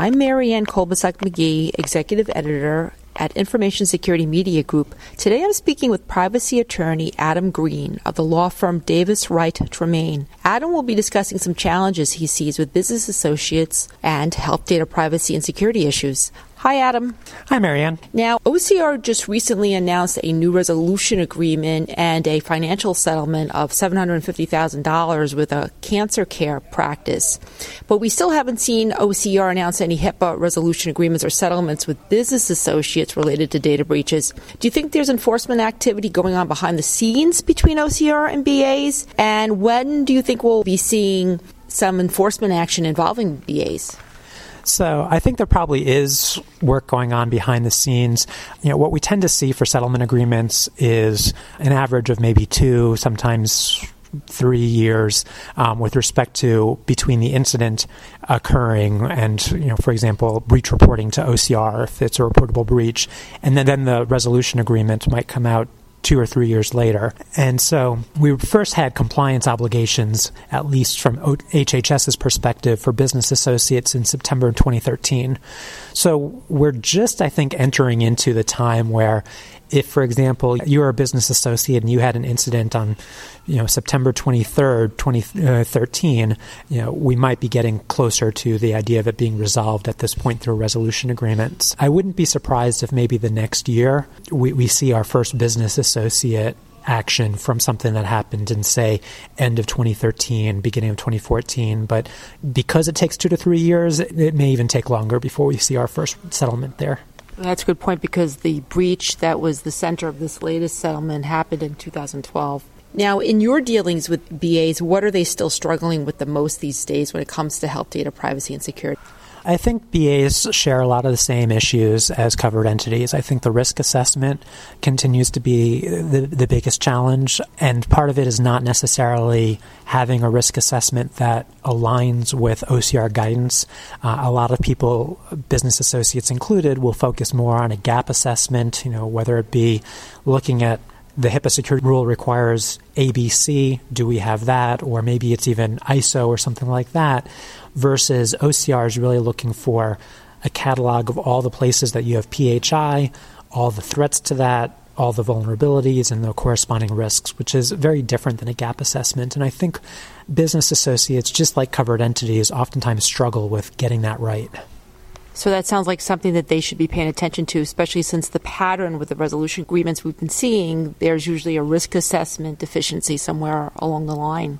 I'm Marianne Kolbasuk McGee, Executive Editor at Information Security Media Group. Today I'm speaking with privacy attorney Adam Greene of the law firm Davis Wright Tremaine. Adam will be discussing some challenges he sees with business associates and health data privacy and security issues. Hi, Adam. Hi, Marianne. Now, OCR just recently announced a new resolution agreement and a financial settlement of $750,000 with a cancer care practice. But we still haven't seen OCR announce any HIPAA resolution agreements or settlements with business associates related to data breaches. Do you think there's enforcement activity going on behind the scenes between OCR and BAs? And when do you think we'll be seeing some enforcement action involving BAs? So I think there probably is work going on behind the scenes. You know, what we tend to see for settlement agreements is an average of maybe two, sometimes three years um, with respect to between the incident occurring and you know for example breach reporting to OCR if it's a reportable breach and then, then the resolution agreement might come out two or three years later. And so we first had compliance obligations, at least from HHS's perspective, for business associates in September 2013. So we're just, I think, entering into the time where if, for example, you're a business associate and you had an incident on, you know, September 23rd, 2013, you know, we might be getting closer to the idea of it being resolved at this point through resolution agreements. I wouldn't be surprised if maybe the next year we, we see our first business associate action from something that happened in, say, end of 2013, beginning of 2014. But because it takes two to three years, it may even take longer before we see our first settlement there. That's a good point because the breach that was the center of this latest settlement happened in 2012. Now, in your dealings with BAs, what are they still struggling with the most these days when it comes to health data privacy and security? I think BAs share a lot of the same issues as covered entities. I think the risk assessment continues to be the, the biggest challenge, and part of it is not necessarily having a risk assessment that aligns with OCR guidance. Uh, a lot of people, business associates included, will focus more on a gap assessment, you know, whether it be looking at the HIPAA security rule requires ABC. Do we have that? Or maybe it's even ISO or something like that versus OCR is really looking for a catalog of all the places that you have PHI, all the threats to that, all the vulnerabilities and the corresponding risks, which is very different than a gap assessment. And I think business associates, just like covered entities, oftentimes struggle with getting that right. So that sounds like something that they should be paying attention to, especially since the pattern with the resolution agreements we've been seeing, there's usually a risk assessment deficiency somewhere along the line.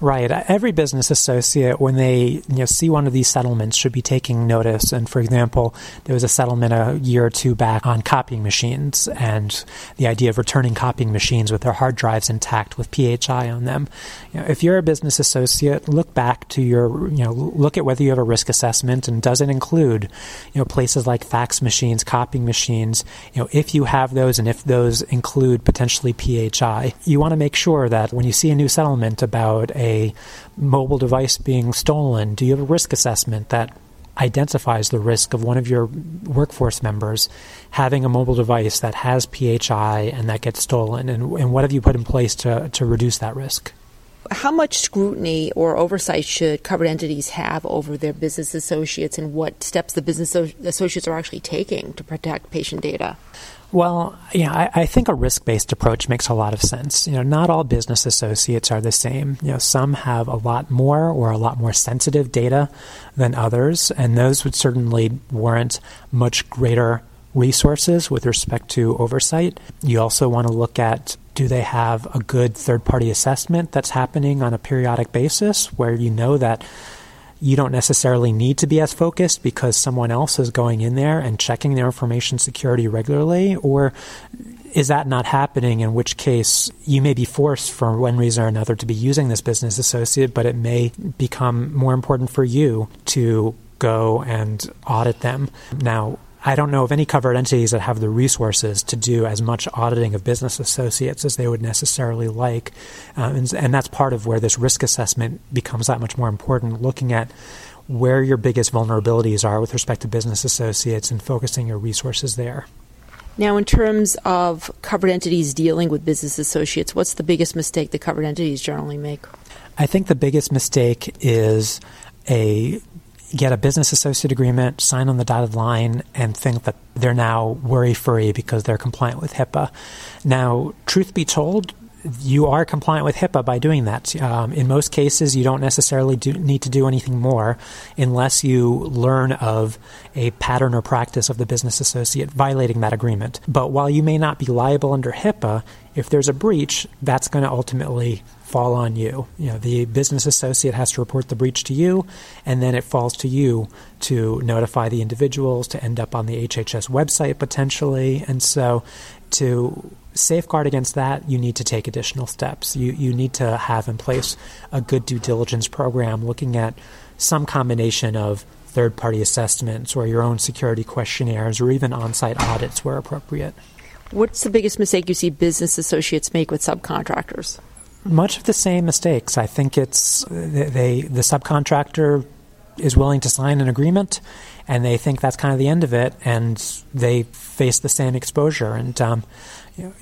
Right. Every business associate, when they you know see one of these settlements, should be taking notice. And for example, there was a settlement a year or two back on copying machines and the idea of returning copying machines with their hard drives intact with PHI on them. You know, if you're a business associate, look back to your you know look at whether you have a risk assessment and does it include you know places like fax machines, copying machines. You know, if you have those and if those include potentially PHI, you want to make sure that when you see a new settlement about a mobile device being stolen? Do you have a risk assessment that identifies the risk of one of your workforce members having a mobile device that has PHI and that gets stolen? And, and what have you put in place to, to reduce that risk? How much scrutiny or oversight should covered entities have over their business associates, and what steps the business associates are actually taking to protect patient data? Well, yeah, I, I, think a risk-based approach makes a lot of sense. You know, not all business associates are the same. You know, some have a lot more or a lot more sensitive data than others, and those would certainly warrant much greater resources with respect to oversight. You also want to look at do they have a good third-party assessment that's happening on a periodic basis where you know that you don't necessarily need to be as focused because someone else is going in there and checking their information security regularly? Or is that not happening? In which case, you may be forced for one reason or another to be using this business associate, but it may become more important for you to go and audit them. Now, I don't know of any covered entities that have the resources to do as much auditing of business associates as they would necessarily like. Uh, and, and that's part of where this risk assessment becomes that much more important, looking at where your biggest vulnerabilities are with respect to business associates and focusing your resources there. Now, in terms of covered entities dealing with business associates, what's the biggest mistake that covered entities generally make? I think the biggest mistake is a get a business associate agreement, sign on the dotted line, and think that they're now worry free because they're compliant with HIPAA. Now, truth be told, you are compliant with HIPAA by doing that. Um, in most cases, you don't necessarily do, need to do anything more unless you learn of a pattern or practice of the business associate violating that agreement. But while you may not be liable under HIPAA, if there's a breach, that's going to ultimately fall on you. You know, the business associate has to report the breach to you, and then it falls to you to notify the individuals to end up on the HHS website potentially. And so, to safeguard against that, you need to take additional steps. You you need to have in place a good due diligence program looking at some combination of third party assessments or your own security questionnaires or even on site audits where appropriate. What's the biggest mistake you see business associates make with subcontractors? Much of the same mistakes. I think it's they the subcontractor is willing to sign an agreement, and they think that's kind of the end of it, and they face the same exposure. And um,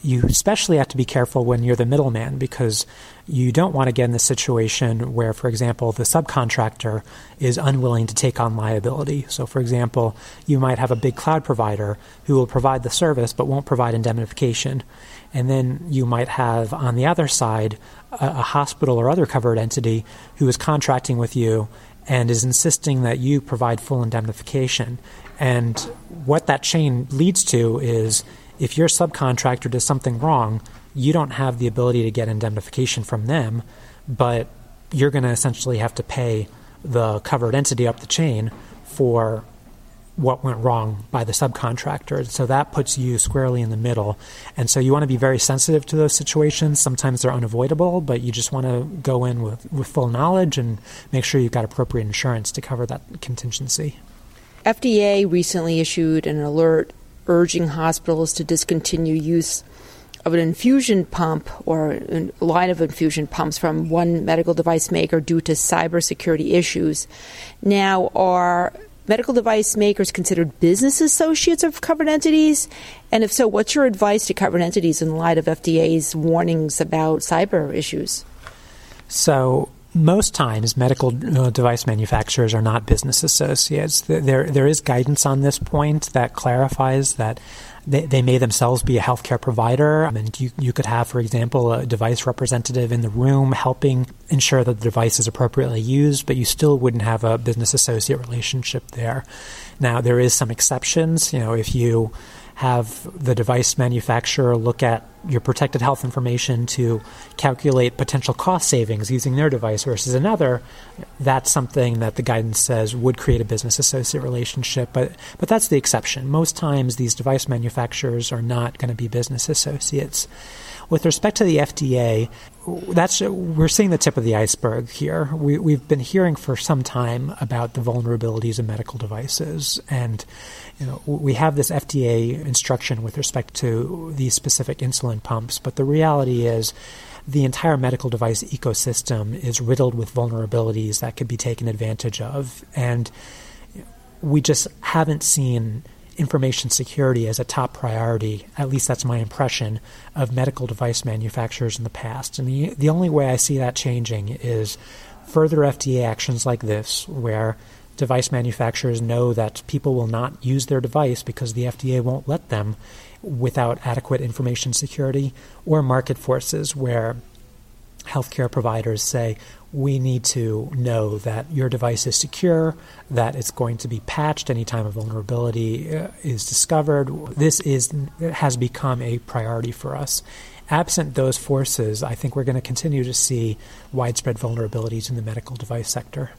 you especially have to be careful when you're the middleman because you don't want to get in the situation where, for example, the subcontractor is unwilling to take on liability. So, for example, you might have a big cloud provider who will provide the service but won't provide indemnification. And then you might have on the other side a, a hospital or other covered entity who is contracting with you and is insisting that you provide full indemnification. And what that chain leads to is if your subcontractor does something wrong, you don't have the ability to get indemnification from them, but you're going to essentially have to pay the covered entity up the chain for what went wrong by the subcontractor. So that puts you squarely in the middle. And so you want to be very sensitive to those situations. Sometimes they're unavoidable, but you just want to go in with, with full knowledge and make sure you've got appropriate insurance to cover that contingency. FDA recently issued an alert urging hospitals to discontinue use of an infusion pump or a line of infusion pumps from one medical device maker due to cybersecurity issues. Now, are medical device makers considered business associates of covered entities? And if so, what's your advice to covered entities in light of FDA's warnings about cyber issues? So, most times medical uh, device manufacturers are not business associates. There, there is guidance on this point that clarifies that they, they may themselves be a healthcare provider. And you, you could have, for example, a device representative in the room helping ensure that the device is appropriately used, but you still wouldn't have a business associate relationship there. Now, there is some exceptions. You know, if you have the device manufacturer look at your protected health information to calculate potential cost savings using their device versus another, that's something that the guidance says would create a business associate relationship. But but that's the exception. Most times these device manufacturers are not going to be business associates. With respect to the FDA, that's we're seeing the tip of the iceberg here. We, we've been hearing for some time about the vulnerabilities of medical devices, and you know, we have this FDA instruction with respect to these specific insulin pumps. But the reality is, the entire medical device ecosystem is riddled with vulnerabilities that could be taken advantage of, and we just haven't seen information security as a top priority. At least that's my impression of medical device manufacturers in the past. And the, the only way I see that changing is further FDA actions like this, where device manufacturers know that people will not use their device because the FDA won't let them without adequate information security, or market forces where healthcare providers say, we need to know that your device is secure, that it's going to be patched anytime a vulnerability uh, is discovered. This is has become a priority for us. Absent those forces, I think we're going to continue to see widespread vulnerabilities in the medical device sector.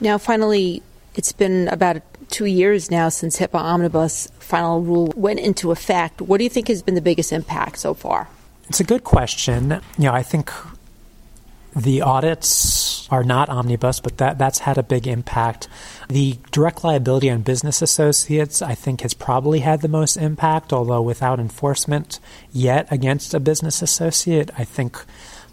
Now, finally, it's been about two years now since HIPAA Omnibus final rule went into effect. What do you think has been the biggest impact so far? It's a good question. You know, I think the audits are not omnibus, but that, that's had a big impact. The direct liability on business associates, I think, has probably had the most impact, although without enforcement yet against a business associate, I think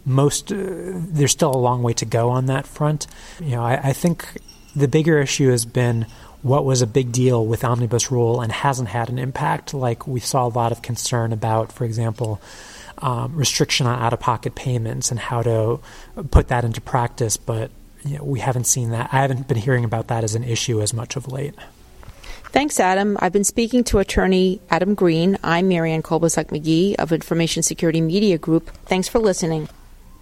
most uh, there's still a long way to go on that front. You know, I, I think the bigger issue has been what was a big deal with omnibus rule and hasn't had an impact. Like we saw a lot of concern about, for example, um, restriction on out of pocket payments and how to put that into practice. But you know, we haven't seen that. I haven't been hearing about that as an issue as much of late. Thanks, Adam. I've been speaking to attorney Adam Greene. I'm Marianne Kolbasuk McGee of Information Security Media Group. Thanks for listening.